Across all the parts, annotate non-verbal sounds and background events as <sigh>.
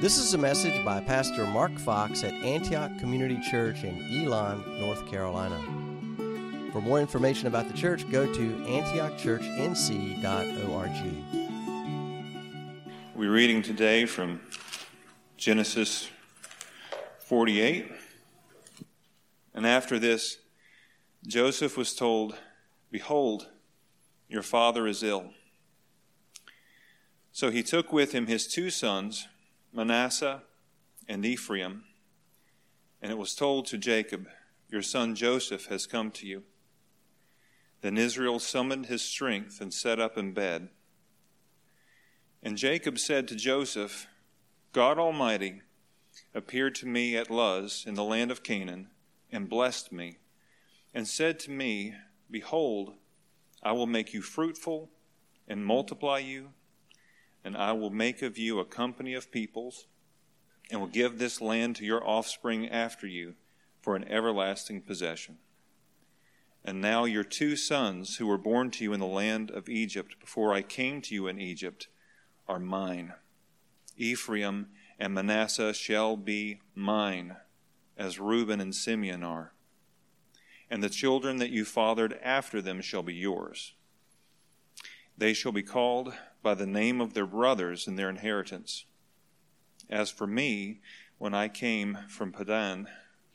This is a message by Pastor Mark Fox at Antioch Community Church in Elon, North Carolina. For more information about the church, go to antiochchurchnc.org. We're reading today from Genesis 48. And after this, Joseph was told, Behold, your father is ill. So he took with him his two sons, Manasseh and Ephraim, and it was told to Jacob, Your son Joseph has come to you. Then Israel summoned his strength and sat up in bed. And Jacob said to Joseph, God Almighty appeared to me at Luz in the land of Canaan and blessed me, and said to me, Behold, I will make you fruitful and multiply you and I will make of you a company of peoples, and will give this land to your offspring after you for an everlasting possession. And now your two sons, who were born to you in the land of Egypt before I came to you in Egypt, are mine. Ephraim and Manasseh shall be mine, as Reuben and Simeon are. And the children that you fathered after them shall be yours. They shall be called by the name of their brothers in their inheritance. As for me, when I came from Paddan,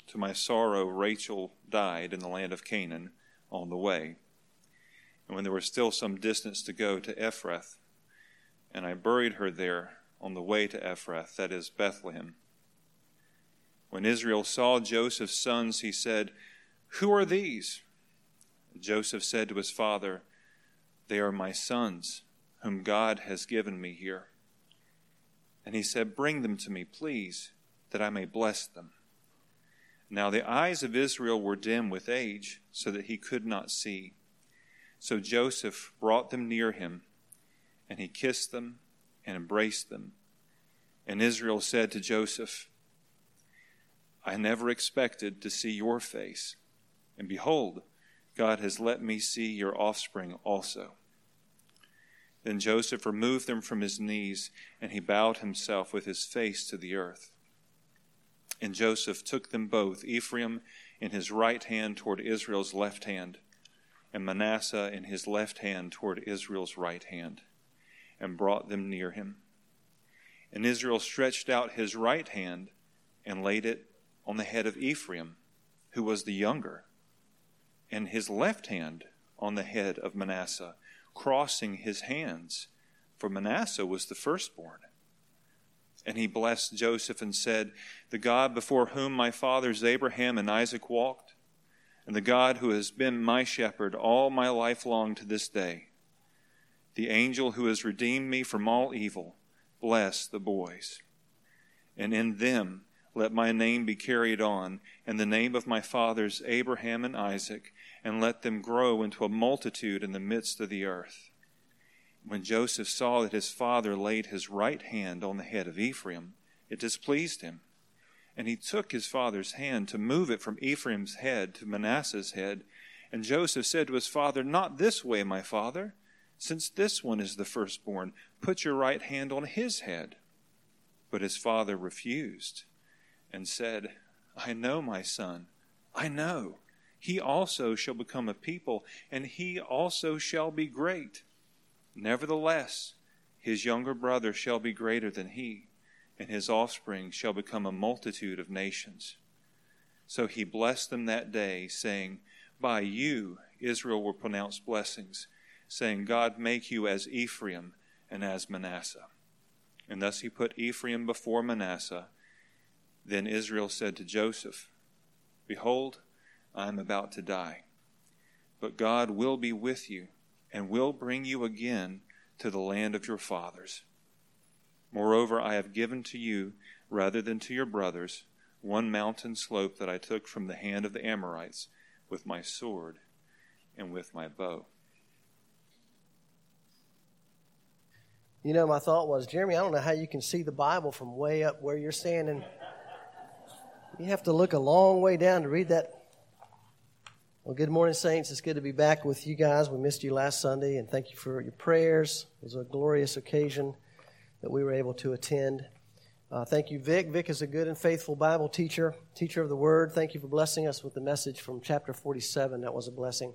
to my sorrow, Rachel died in the land of Canaan on the way. And when there was still some distance to go to Ephrath, and I buried her there on the way to Ephrath, that is Bethlehem. When Israel saw Joseph's sons, he said, Who are these? Joseph said to his father, They are my sons whom God has given me here. And he said, Bring them to me, please, that I may bless them. Now the eyes of Israel were dim with age, so that he could not see. So Joseph brought them near him, and he kissed them and embraced them. And Israel said to Joseph, I never expected to see your face, and behold, God has let me see your offspring also. Then Joseph removed them from his knees, and he bowed himself with his face to the earth. And Joseph took them both, Ephraim in his right hand toward Israel's left hand, and Manasseh in his left hand toward Israel's right hand, and brought them near him. And Israel stretched out his right hand and laid it on the head of Ephraim, who was the younger, and his left hand on the head of Manasseh crossing his hands, for Manasseh was the firstborn. And he blessed Joseph and said, The God before whom my fathers Abraham and Isaac walked, and the God who has been my shepherd all my life long to this day, the angel who has redeemed me from all evil, bless the boys. And in them let my name be carried on, and the name of my fathers Abraham and Isaac, and let them grow into a multitude in the midst of the earth. When Joseph saw that his father laid his right hand on the head of Ephraim, it displeased him. And he took his father's hand to move it from Ephraim's head to Manasseh's head. And Joseph said to his father, Not this way, my father, since this one is the firstborn. Put your right hand on his head. But his father refused and said, I know, my son, I know he also shall become a people, and he also shall be great. Nevertheless, his younger brother shall be greater than he, and his offspring shall become a multitude of nations. So he blessed them that day, saying, By you Israel will pronounce blessings, saying, God make you as Ephraim and as Manasseh. And thus he put Ephraim before Manasseh. Then Israel said to Joseph, Behold, I am about to die. But God will be with you and will bring you again to the land of your fathers. Moreover, I have given to you, rather than to your brothers, one mountain slope that I took from the hand of the Amorites with my sword and with my bow. You know, my thought was, Jeremy, I don't know how you can see the Bible from way up where you're standing. You have to look a long way down to read that well, good morning, Saints. It's good to be back with you guys. We missed you last Sunday, and thank you for your prayers. It was a glorious occasion that we were able to attend. Uh, thank you, Vic. Vic is a good and faithful Bible teacher, teacher of the Word. Thank you for blessing us with the message from chapter 47. That was a blessing.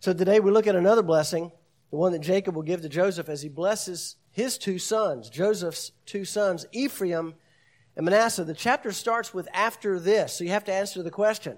So today we look at another blessing, the one that Jacob will give to Joseph as he blesses his two sons, Joseph's two sons, Ephraim and Manasseh. The chapter starts with after this, so you have to answer the question,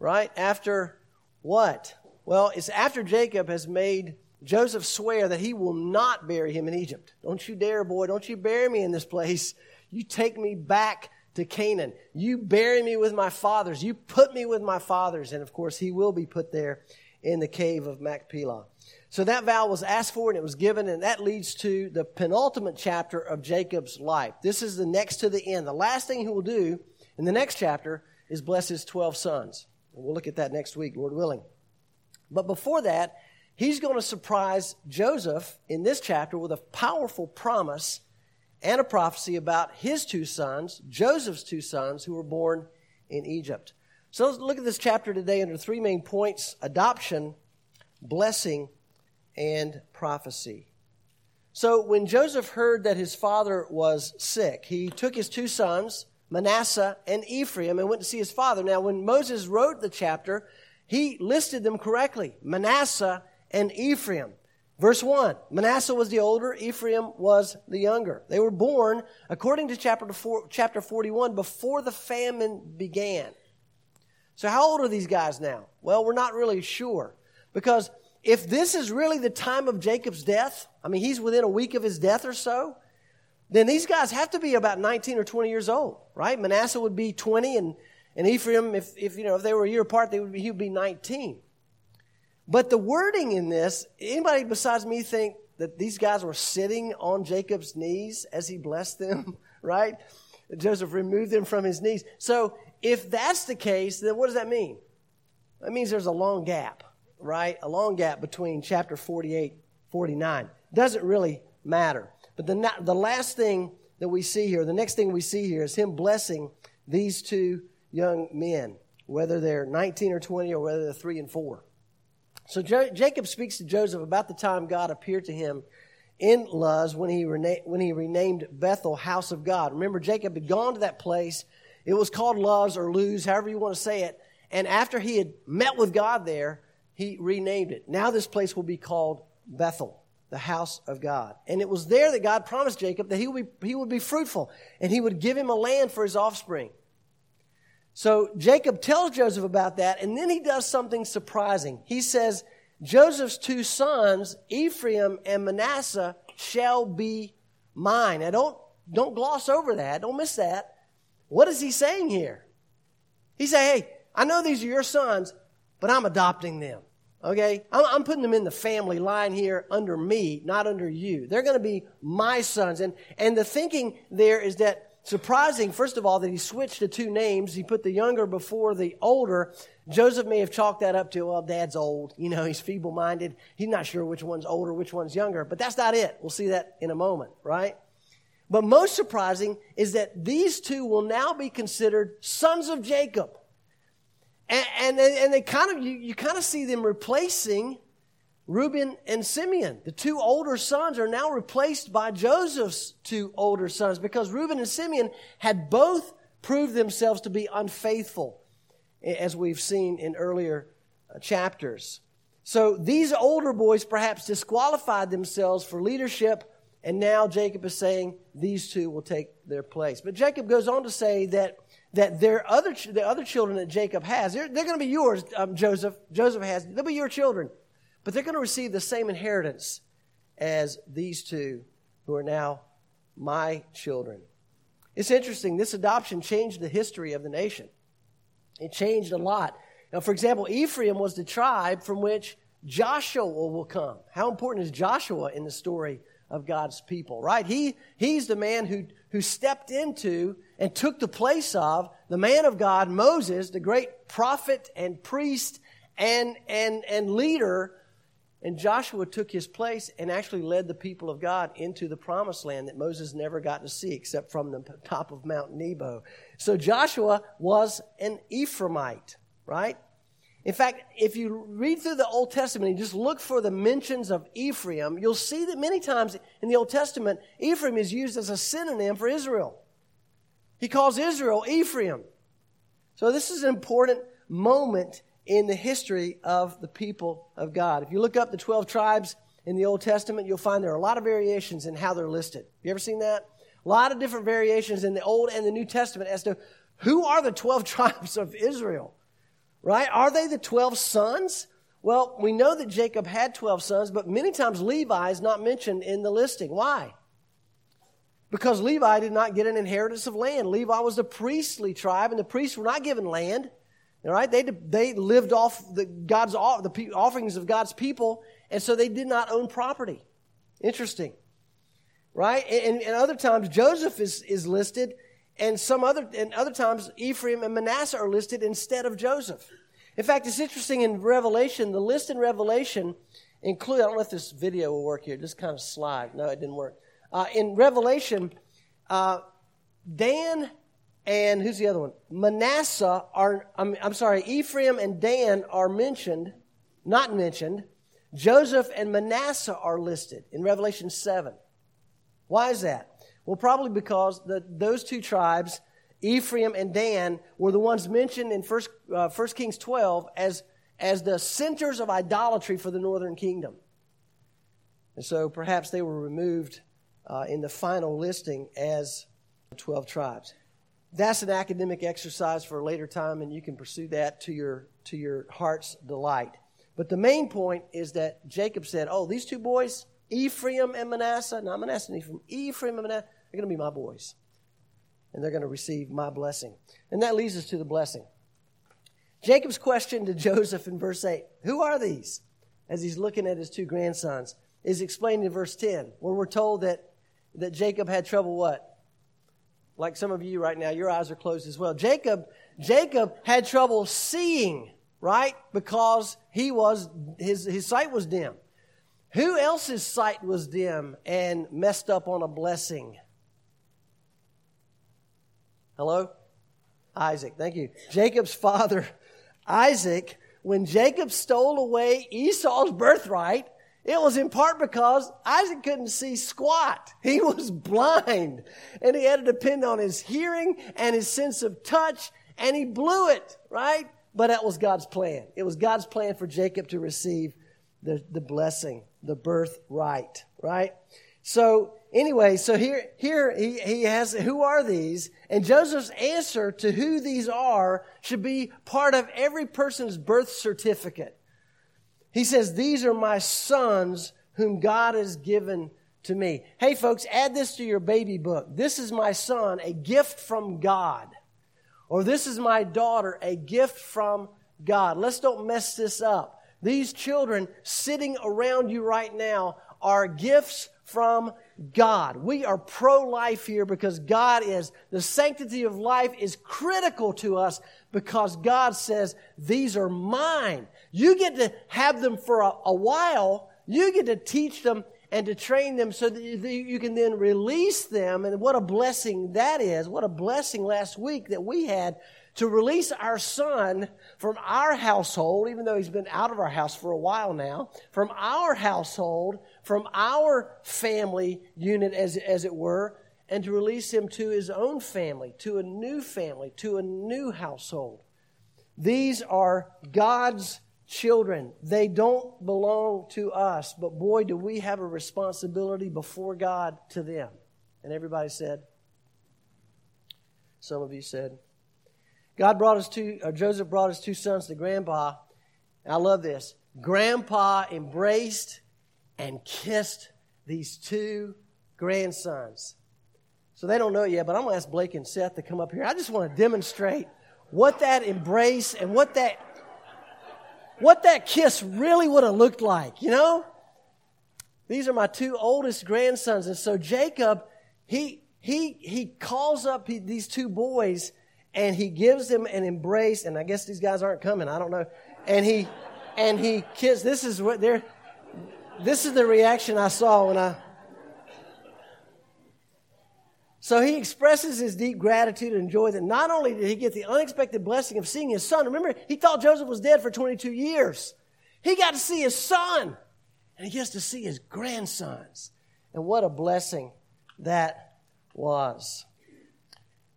right? After what? Well, it's after Jacob has made Joseph swear that he will not bury him in Egypt. Don't you dare, boy, don't you bury me in this place. You take me back to Canaan. You bury me with my fathers. You put me with my fathers. And of course, he will be put there in the cave of Machpelah. So that vow was asked for and it was given, and that leads to the penultimate chapter of Jacob's life. This is the next to the end. The last thing he will do in the next chapter is bless his 12 sons. We'll look at that next week, Lord willing. But before that, he's going to surprise Joseph in this chapter with a powerful promise and a prophecy about his two sons, Joseph's two sons, who were born in Egypt. So let's look at this chapter today under three main points adoption, blessing, and prophecy. So when Joseph heard that his father was sick, he took his two sons, Manasseh and Ephraim, and went to see his father. Now, when Moses wrote the chapter, he listed them correctly Manasseh and Ephraim. Verse 1 Manasseh was the older, Ephraim was the younger. They were born, according to chapter, four, chapter 41, before the famine began. So, how old are these guys now? Well, we're not really sure. Because if this is really the time of Jacob's death, I mean, he's within a week of his death or so, then these guys have to be about 19 or 20 years old, right? Manasseh would be 20, and, and Ephraim, if, if, you know, if they were a year apart, they would be, he would be 19. But the wording in this, anybody besides me think that these guys were sitting on Jacob's knees as he blessed them, <laughs> right? Joseph removed them from his knees. So if that's the case, then what does that mean? That means there's a long gap, right? A long gap between chapter 48, 49. Doesn't really matter. But the, the last thing that we see here, the next thing we see here is him blessing these two young men, whether they're 19 or 20 or whether they're 3 and 4. So jo- Jacob speaks to Joseph about the time God appeared to him in Luz when he, rena- when he renamed Bethel House of God. Remember, Jacob had gone to that place. It was called Luz or Luz, however you want to say it. And after he had met with God there, he renamed it. Now this place will be called Bethel, the house of God. And it was there that God promised Jacob that he would be, he would be fruitful and he would give him a land for his offspring. So Jacob tells Joseph about that, and then he does something surprising. He says, Joseph's two sons, Ephraim and Manasseh, shall be mine. Now don't, don't gloss over that. Don't miss that. What is he saying here? He say, hey, I know these are your sons, but I'm adopting them. Okay? I'm, I'm putting them in the family line here under me, not under you. They're going to be my sons. And, and the thinking there is that surprising, first of all, that he switched the two names. He put the younger before the older. Joseph may have chalked that up to, well, dad's old. You know, he's feeble minded. He's not sure which one's older, which one's younger. But that's not it. We'll see that in a moment, right? But most surprising is that these two will now be considered sons of Jacob. And, and, and they kind of, you, you kind of see them replacing Reuben and Simeon. The two older sons are now replaced by Joseph's two older sons because Reuben and Simeon had both proved themselves to be unfaithful, as we've seen in earlier uh, chapters. So these older boys perhaps disqualified themselves for leadership, and now Jacob is saying these two will take their place. But Jacob goes on to say that that their other the other children that Jacob has, they're, they're going to be yours, um, Joseph. Joseph has, they'll be your children. But they're going to receive the same inheritance as these two who are now my children. It's interesting. This adoption changed the history of the nation. It changed a lot. Now, for example, Ephraim was the tribe from which Joshua will come. How important is Joshua in the story of God's people, right? He, he's the man who, who stepped into and took the place of the man of God, Moses, the great prophet and priest and, and, and leader and Joshua took his place and actually led the people of God into the promised land that Moses never got to see except from the top of Mount Nebo. So Joshua was an Ephraimite, right? In fact, if you read through the Old Testament and just look for the mentions of Ephraim, you'll see that many times in the Old Testament, Ephraim is used as a synonym for Israel. He calls Israel Ephraim. So this is an important moment in the history of the people of God. If you look up the 12 tribes in the Old Testament, you'll find there are a lot of variations in how they're listed. You ever seen that? A lot of different variations in the Old and the New Testament as to who are the 12 <laughs> tribes of Israel, right? Are they the 12 sons? Well, we know that Jacob had 12 sons, but many times Levi is not mentioned in the listing. Why? Because Levi did not get an inheritance of land. Levi was the priestly tribe, and the priests were not given land. All right, they, they lived off the God's the offerings of God's people, and so they did not own property. Interesting, right? And, and other times Joseph is, is listed, and some other and other times Ephraim and Manasseh are listed instead of Joseph. In fact, it's interesting in Revelation. The list in Revelation include. I don't know if this video will work here. Just kind of slide. No, it didn't work. Uh, in Revelation, uh, Dan and who's the other one? Manasseh are, I'm, I'm sorry, Ephraim and Dan are mentioned, not mentioned. Joseph and Manasseh are listed in Revelation 7. Why is that? Well, probably because the, those two tribes, Ephraim and Dan, were the ones mentioned in 1, uh, 1 Kings 12 as, as the centers of idolatry for the northern kingdom. And so perhaps they were removed uh, in the final listing as 12 tribes that's an academic exercise for a later time, and you can pursue that to your, to your heart's delight. But the main point is that Jacob said, Oh, these two boys, Ephraim and Manasseh, not Manasseh and Ephraim, Ephraim and Manasseh, they're going to be my boys. And they're going to receive my blessing. And that leads us to the blessing. Jacob's question to <laughs> Joseph in verse 8 Who are these? As he's looking at his two grandsons, is explained in verse 10, where we're told that, that Jacob had trouble what? like some of you right now, your eyes are closed as well. Jacob, Jacob had trouble seeing, right? Because he was, his, his sight was dim. Who else's sight was dim and messed up on a blessing? Hello? Isaac, thank you. Jacob's father, <laughs> Isaac, when Jacob stole away Esau's birthright, it was in part because Isaac couldn't see squat. <laughs> He was blind and he had to depend on his hearing and his sense of touch and he blew it, right? But that was God's plan. It was God's plan for Jacob to receive the, the blessing, the birthright, right? So anyway, so here, here he, he has, who are these? And Joseph's answer to who these are should be part of every person's birth certificate. He says, These are my sons whom God has given to me. Hey, folks, add this to your baby book. This is my son, a gift from God. Or this is my daughter, a gift from God. Let's don't mess this up. These children sitting around you right now are gifts from God. We are pro life here because God is. The sanctity of life is critical to us because God says, These are mine. You get to have them for a, a while. You get to teach them and to train them so that you can then release them. And what a blessing that is. What a blessing last week that we had to release our son from our household, even though he's been out of our house for a while now, from our household, from our family unit, as, as it were, and to release him to his own family, to a new family, to a new household. These are God's children. They don't belong to us, but boy, do we have a responsibility before God to them. And everybody said, some of you said, God brought us two, or Joseph brought his two sons to grandpa. I love this. Grandpa embraced and kissed these two grandsons. So they don't know yet, but I'm going to ask Blake and Seth to come up here. I just want to demonstrate what that embrace and what that what that kiss really would have looked like, you know? These are my two oldest grandsons. And so Jacob, he, he, he calls up these two boys and he gives them an embrace. And I guess these guys aren't coming. I don't know. And he, and he kiss. This is what they're, this is the reaction I saw when I, so he expresses his deep gratitude and joy that not only did he get the unexpected blessing of seeing his son, remember, he thought Joseph was dead for 22 years. He got to see his son, and he gets to see his grandsons. And what a blessing that was.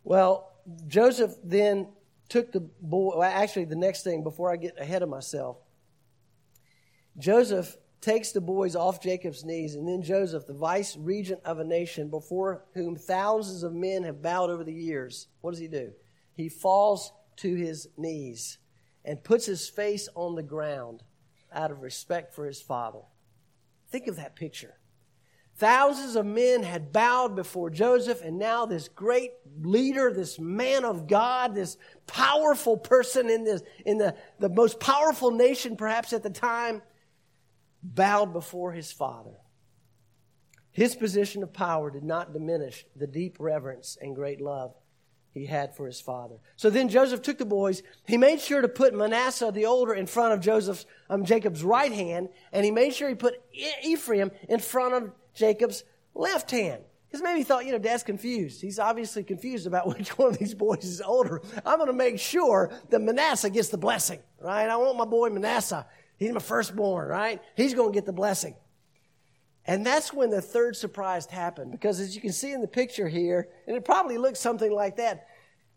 Well, Joseph then took the boy. Well, actually, the next thing before I get ahead of myself, Joseph takes the boys off Jacob's knees, and then Joseph, the vice regent of a nation before whom thousands of men have bowed over the years, what does he do? He falls to his knees and puts his face on the ground out of respect for his father. Think of that picture. Thousands of men had bowed before Joseph, and now this great leader, this man of God, this powerful person in, this, in the, the most powerful nation perhaps at the time, bowed before his father. His position of power did not diminish the deep reverence and great love he had for his father. So then Joseph took the boys. He made sure to put Manasseh the older in front of Joseph's, um, Jacob's right hand, and he made sure he put Ephraim in front of Jacob's left hand. Because maybe he thought, you know, dad's confused. He's obviously confused about <laughs> which one of these boys is older. I'm going to make sure that Manasseh gets the blessing, right? I want my boy Manasseh. He's my firstborn, right? He's going to get the blessing. And that's when the third surprise happened. Because as you can see in the picture here, and it probably looks something like that.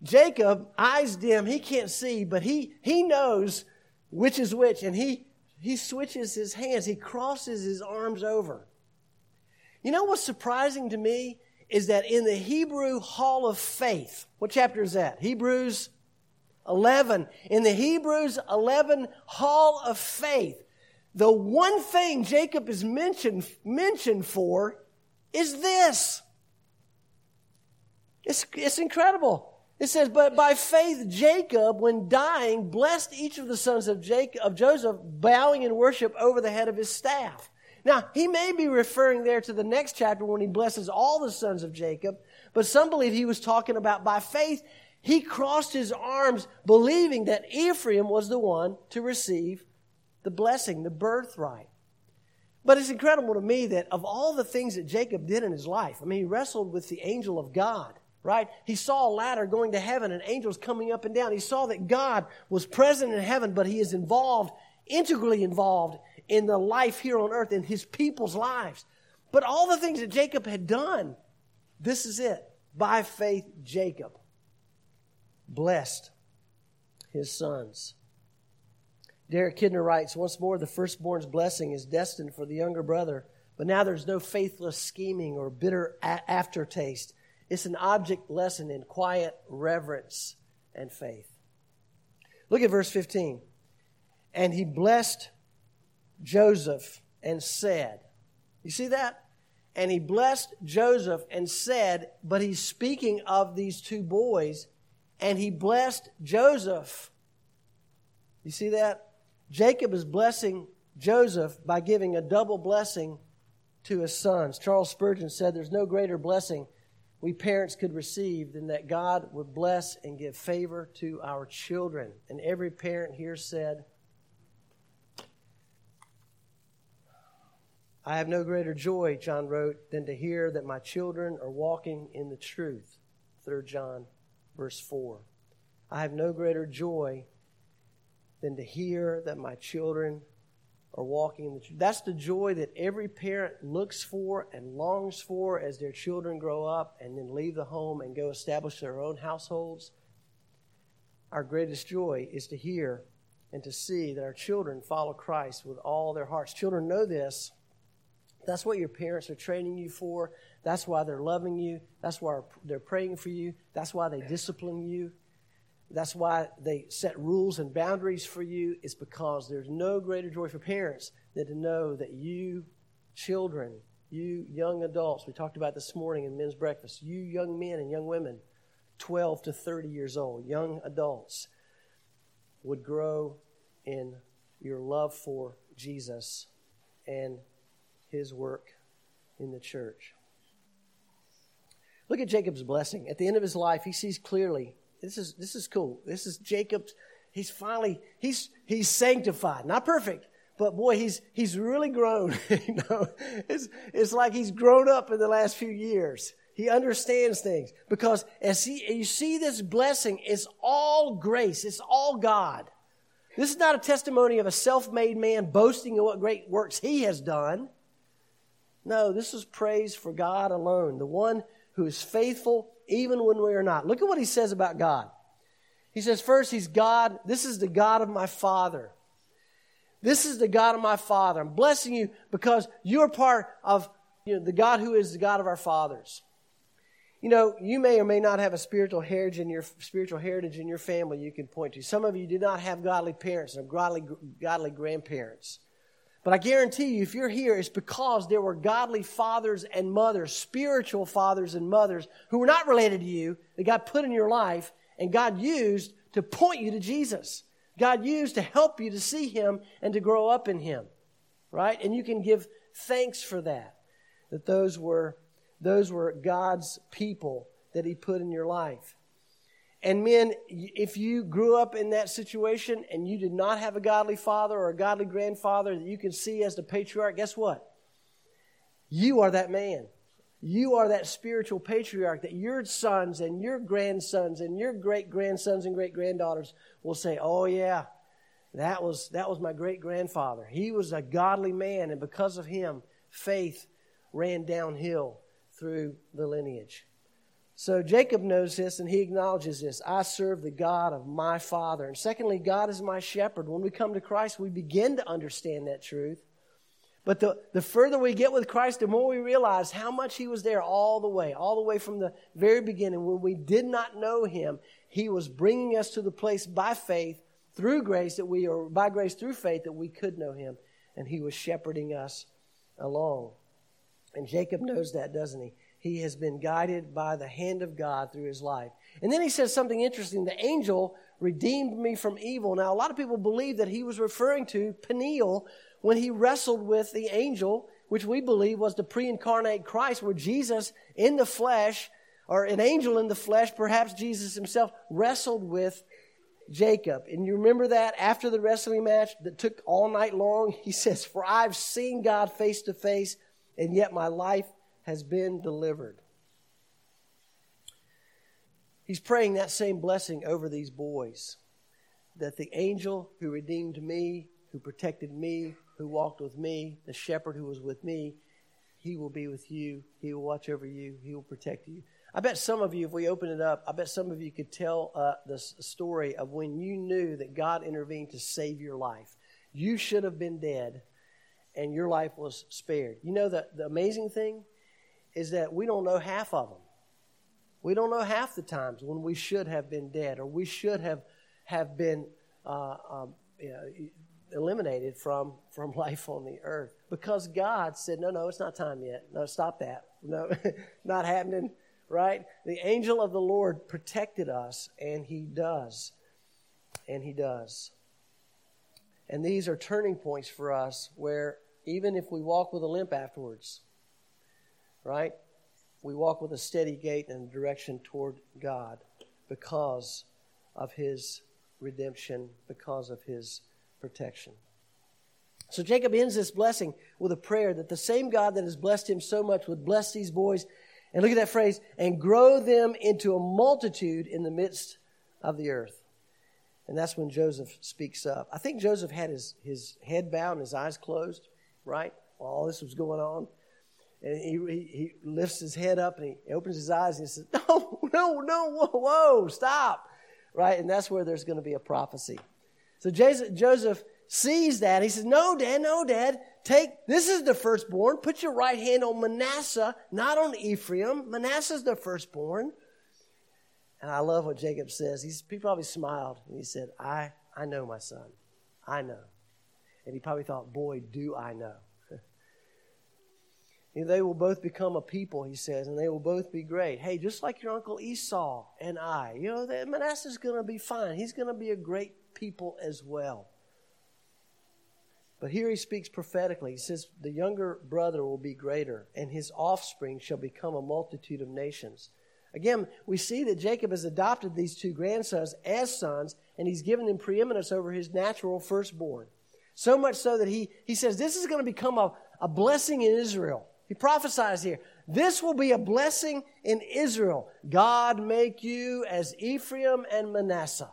Jacob, eyes dim, he can't see, but he, he knows which is which, and he, he switches his hands. He crosses his arms over. You know what's surprising to me is that in the Hebrew Hall of Faith, what chapter is that? Hebrews 11. In the Hebrews 11 Hall of Faith, the one thing Jacob is mentioned, mentioned for is this. It's, it's incredible. It says, But by faith, Jacob, when dying, blessed each of the sons of, Jacob, of Joseph, bowing in worship over the head of his staff. Now, he may be referring there to the next chapter when he blesses all the sons of Jacob, but some believe he was talking about by faith, he crossed his arms believing that Ephraim was the one to receive the blessing, the birthright. But it's incredible to me that of all the things that Jacob did in his life, I mean, he wrestled with the angel of God, right? He saw a ladder going to heaven and angels coming up and down. He saw that God was present in heaven, but he is involved, integrally involved in the life here on earth, in his people's lives. But all the things that Jacob had done, this is it. By faith, Jacob blessed his sons. Derek Kidner writes Once more, the firstborn's blessing is destined for the younger brother, but now there's no faithless scheming or bitter a- aftertaste. It's an object lesson in quiet reverence and faith. Look at verse 15. And he blessed Joseph and said, You see that? And he blessed Joseph and said, but he's speaking of these two boys, and he blessed Joseph. You see that? Jacob is blessing Joseph by giving a double blessing to his sons. Charles Spurgeon said, There's no greater blessing we parents could receive than that God would bless and give favor to our children. And every parent here said, I have no greater joy, John wrote, than to hear that my children are walking in the truth. 3 John, verse 4. I have no greater joy than to hear that my children are walking in the truth. That's the joy that every parent looks for and longs for as their children grow up and then leave the home and go establish their own households. Our greatest joy is to hear and to see that our children follow Christ with all their hearts. Children know this. That's what your parents are training you for. That's why they're loving you. That's why they're praying for you. That's why they discipline you. That's why they set rules and boundaries for you, is because there's no greater joy for parents than to know that you, children, you young adults, we talked about this morning in men's breakfast, you young men and young women, 12 to 30 years old, young adults, would grow in your love for Jesus and his work in the church. Look at Jacob's blessing. At the end of his life, he sees clearly this is this is cool. This is Jacob's. He's finally he's he's sanctified. Not perfect, but boy, he's he's really grown. <laughs> you know, it's it's like he's grown up in the last few years. He understands things because as he you see this blessing, it's all grace. It's all God. This is not a testimony of a self-made man boasting of what great works he has done. No, this is praise for God alone, the one who is faithful even when we are not. Look at what he says about God. He says, first, he's God. This is the God of my father. This is the God of my father. I'm blessing you because you're part of you know, the God who is the God of our fathers. You know, you may or may not have a spiritual heritage in your spiritual heritage in your family you can point to. Some of you did not have godly parents or godly, godly grandparents. But I guarantee you, if you're here, it's because there were godly fathers and mothers, spiritual fathers and mothers who were not related to you, that God put in your life and God used to point you to Jesus. God used to help you to see Him and to grow up in Him. Right? And you can give thanks for that. That those were, those were God's people that He put in your life. And men, if you grew up in that situation and you did not have a godly father or a godly grandfather that you can see as the patriarch, guess what? You are that man. You are that spiritual patriarch that your sons and your grandsons and your great grandsons and great granddaughters will say, Oh, yeah, that was, that was my great grandfather. He was a godly man, and because of him, faith ran downhill through the lineage. So Jacob knows this and he acknowledges this. I serve the God of my father. And secondly, God is my shepherd. When we come to Christ, we begin to understand that truth. But the, the further we get with Christ, the more we realize how much He was there all the way, all the way from the very beginning. When we did not know Him, He was bringing us to the place by faith, through grace that we, or by grace through faith that we could know Him. And He was shepherding us along. And Jacob knows that, doesn't he? He has been guided by the hand of God through his life. And then he says something interesting. The angel redeemed me from evil. Now, a lot of people believe that he was referring to Peniel when he wrestled with the angel, which we believe was the pre incarnate Christ, where Jesus in the flesh, or an angel in the flesh, perhaps Jesus himself, wrestled with Jacob. And you remember that after the wrestling match that took all night long? <laughs> He says, For I've seen God face to face, and yet my life has been delivered. He's praying that same blessing over these boys that the angel who redeemed me, who protected me, who walked with me, the shepherd who was with me, he will be with you. He will watch over you. He will protect you. I bet some of you, if we open it up, I bet some of you could tell uh, the story of when you knew that God intervened to save your life. You should have been dead, and your life was spared. You know the, the amazing thing is that we don't know half of them. We don't know half the times when we should have been dead or we should have, have been uh, um, you know, eliminated from, from <laughs> life on the earth because God said, no, no, it's not time yet. No, stop that. No, <laughs> not happening, right? The angel of the Lord protected us, and he does. And he does. And these are turning points for us where even if we walk with a limp afterwards, right? We walk with a steady gait and direction toward God because of his redemption, because of his protection. So Jacob ends this blessing with a prayer that the same God that has blessed him so much would bless these boys. And look at that phrase, and grow them into a multitude in the midst of the earth. And that's when Joseph speaks up. I think Joseph had his, his head bowed and his eyes closed, right? While all this was going on. And he, he, he, lifts his head up and he opens his eyes and he says, <laughs> No, no, no, whoa, whoa, stop. Right? And that's where there's going to be a prophecy. So Joseph sees that. He says, No, Dad, no, Dad. Take, this is the firstborn. Put your right hand on Manasseh, not on Ephraim. Manasseh's the firstborn. And I love what Jacob says. He's, he probably smiled and he said, I, I know my son. I know. And he probably thought, Boy, do I know. They will both become a people, he says, and they will both be great. Hey, just like your uncle Esau and I, you know, Manasseh's going to be fine. He's going to be a great people as well. But here he speaks prophetically. He says, The younger brother will be greater, and his offspring shall become a multitude of nations. Again, we see that Jacob has adopted these two grandsons as sons, and he's given them preeminence over his natural firstborn. So much so that he, he says, This is going to become a, a blessing in Israel. He prophesies here. This will be a blessing in Israel. God make you as Ephraim and Manasseh.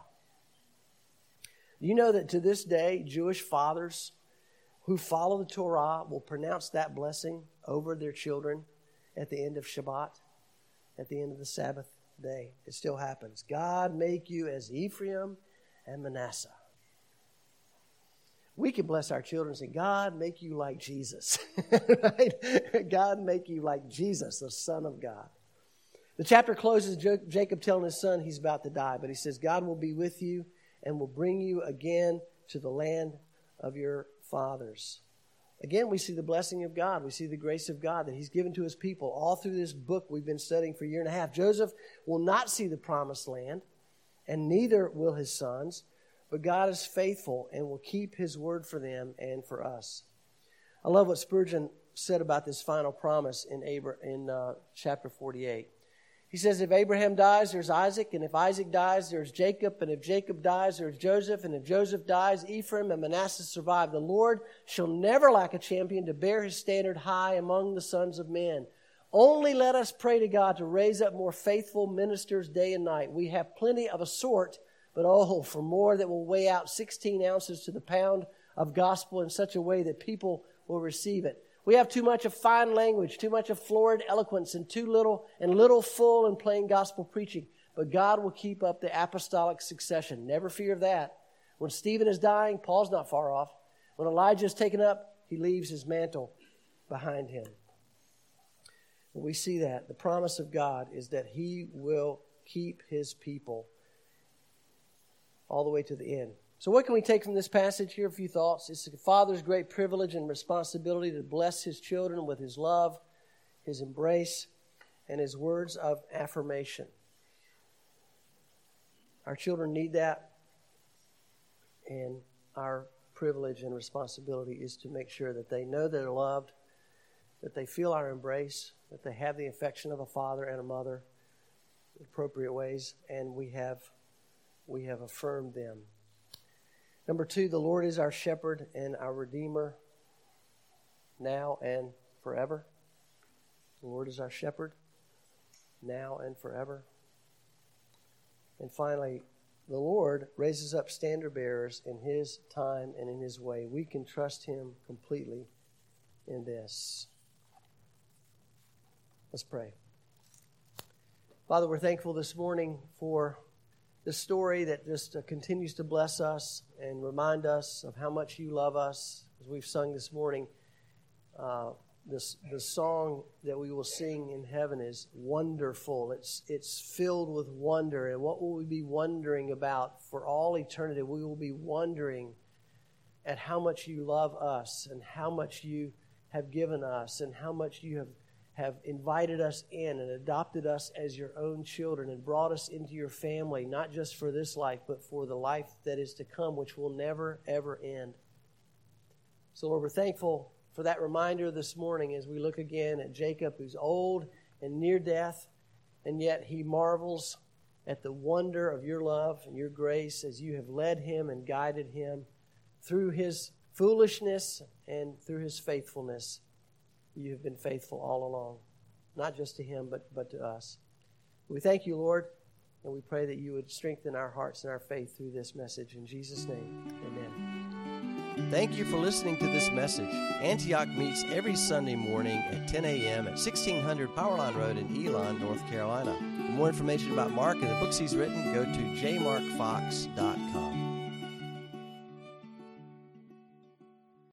You know that to this day, Jewish fathers who follow the Torah will pronounce that blessing over their children at the end of Shabbat. at the end of the Sabbath day. It still happens. God make you as Ephraim and Manasseh. We can bless our children and say, God, make you like Jesus. <laughs> right? God, make you like Jesus, the Son of God. The chapter closes Jacob telling his son he's about to die, but he says, God will be with you and will bring you again to the land of your fathers. Again, we see the blessing of God. We see the grace of God that He's given to His people all through this book we've been studying for a year and a half. Joseph will not see the promised land, and neither will his sons, but God is faithful and will keep His word for them and for us. I love what Spurgeon said about this final promise in, Abra- in uh, chapter 48. He says, if Abraham dies, there's Isaac, and if Isaac dies, there's Jacob, and if Jacob dies, there's Joseph, and if Joseph dies, Ephraim and Manasseh survive. The Lord shall never lack a champion to bear his standard high among the sons of men. Only let us pray to God to raise up more faithful ministers day and night. We have plenty of a sort, but oh, for more that will weigh out 16 ounces to the pound of gospel in such a way that people will receive it. We have too much of fine language, too much of florid eloquence, and too little and little full and plain gospel preaching. But God will keep up the apostolic succession. Never fear of that. When Stephen is dying, Paul's not far off. When Elijah is taken up, he leaves his mantle behind him. we see that. The promise of God is that he will keep his people all the way to the end. So, what can we take from this passage? Here, are a few thoughts. It's the Father's great privilege and responsibility to bless His children with His love, His embrace, and His words of affirmation. Our children need that, and our privilege and responsibility is to make sure that they know they're loved, that they feel our embrace, that they have the affection of a father and a mother in appropriate ways, and we have, we have affirmed them Number two, the Lord is our shepherd and our redeemer now and forever. The Lord is our shepherd now and forever. And finally, the Lord raises up standard bearers in His time and in His way. We can trust Him completely in this. Let's pray. Father, we're thankful this morning for this story that just uh, continues to bless us and remind us of how much you love us. As we've sung this morning, uh, this the song that we will sing in heaven is wonderful. It's it's filled with wonder, and what will we be wondering about for all eternity? We will be wondering at how much you love us, and how much you have given us, and how much you have have invited us in and adopted us as your own children and brought us into your family, not just for this life, but for the life that is to come, which will never, ever end. So, Lord, we're thankful for that reminder this morning as we look again at Jacob, who's old and near death, and yet he marvels at the wonder of your love and your grace as you have led him and guided him through his foolishness and through his faithfulness you have been faithful all along, not just to him, but, but to us. We thank you, Lord, and we pray that you would strengthen our hearts and our faith through this message. In Jesus' name, amen. Thank you for listening to this message. Antioch meets every Sunday morning at 10 a.m. at 1600 Powerline Road in Elon, North Carolina. For more information about Mark and the books he's written, go to jmarkfox.com.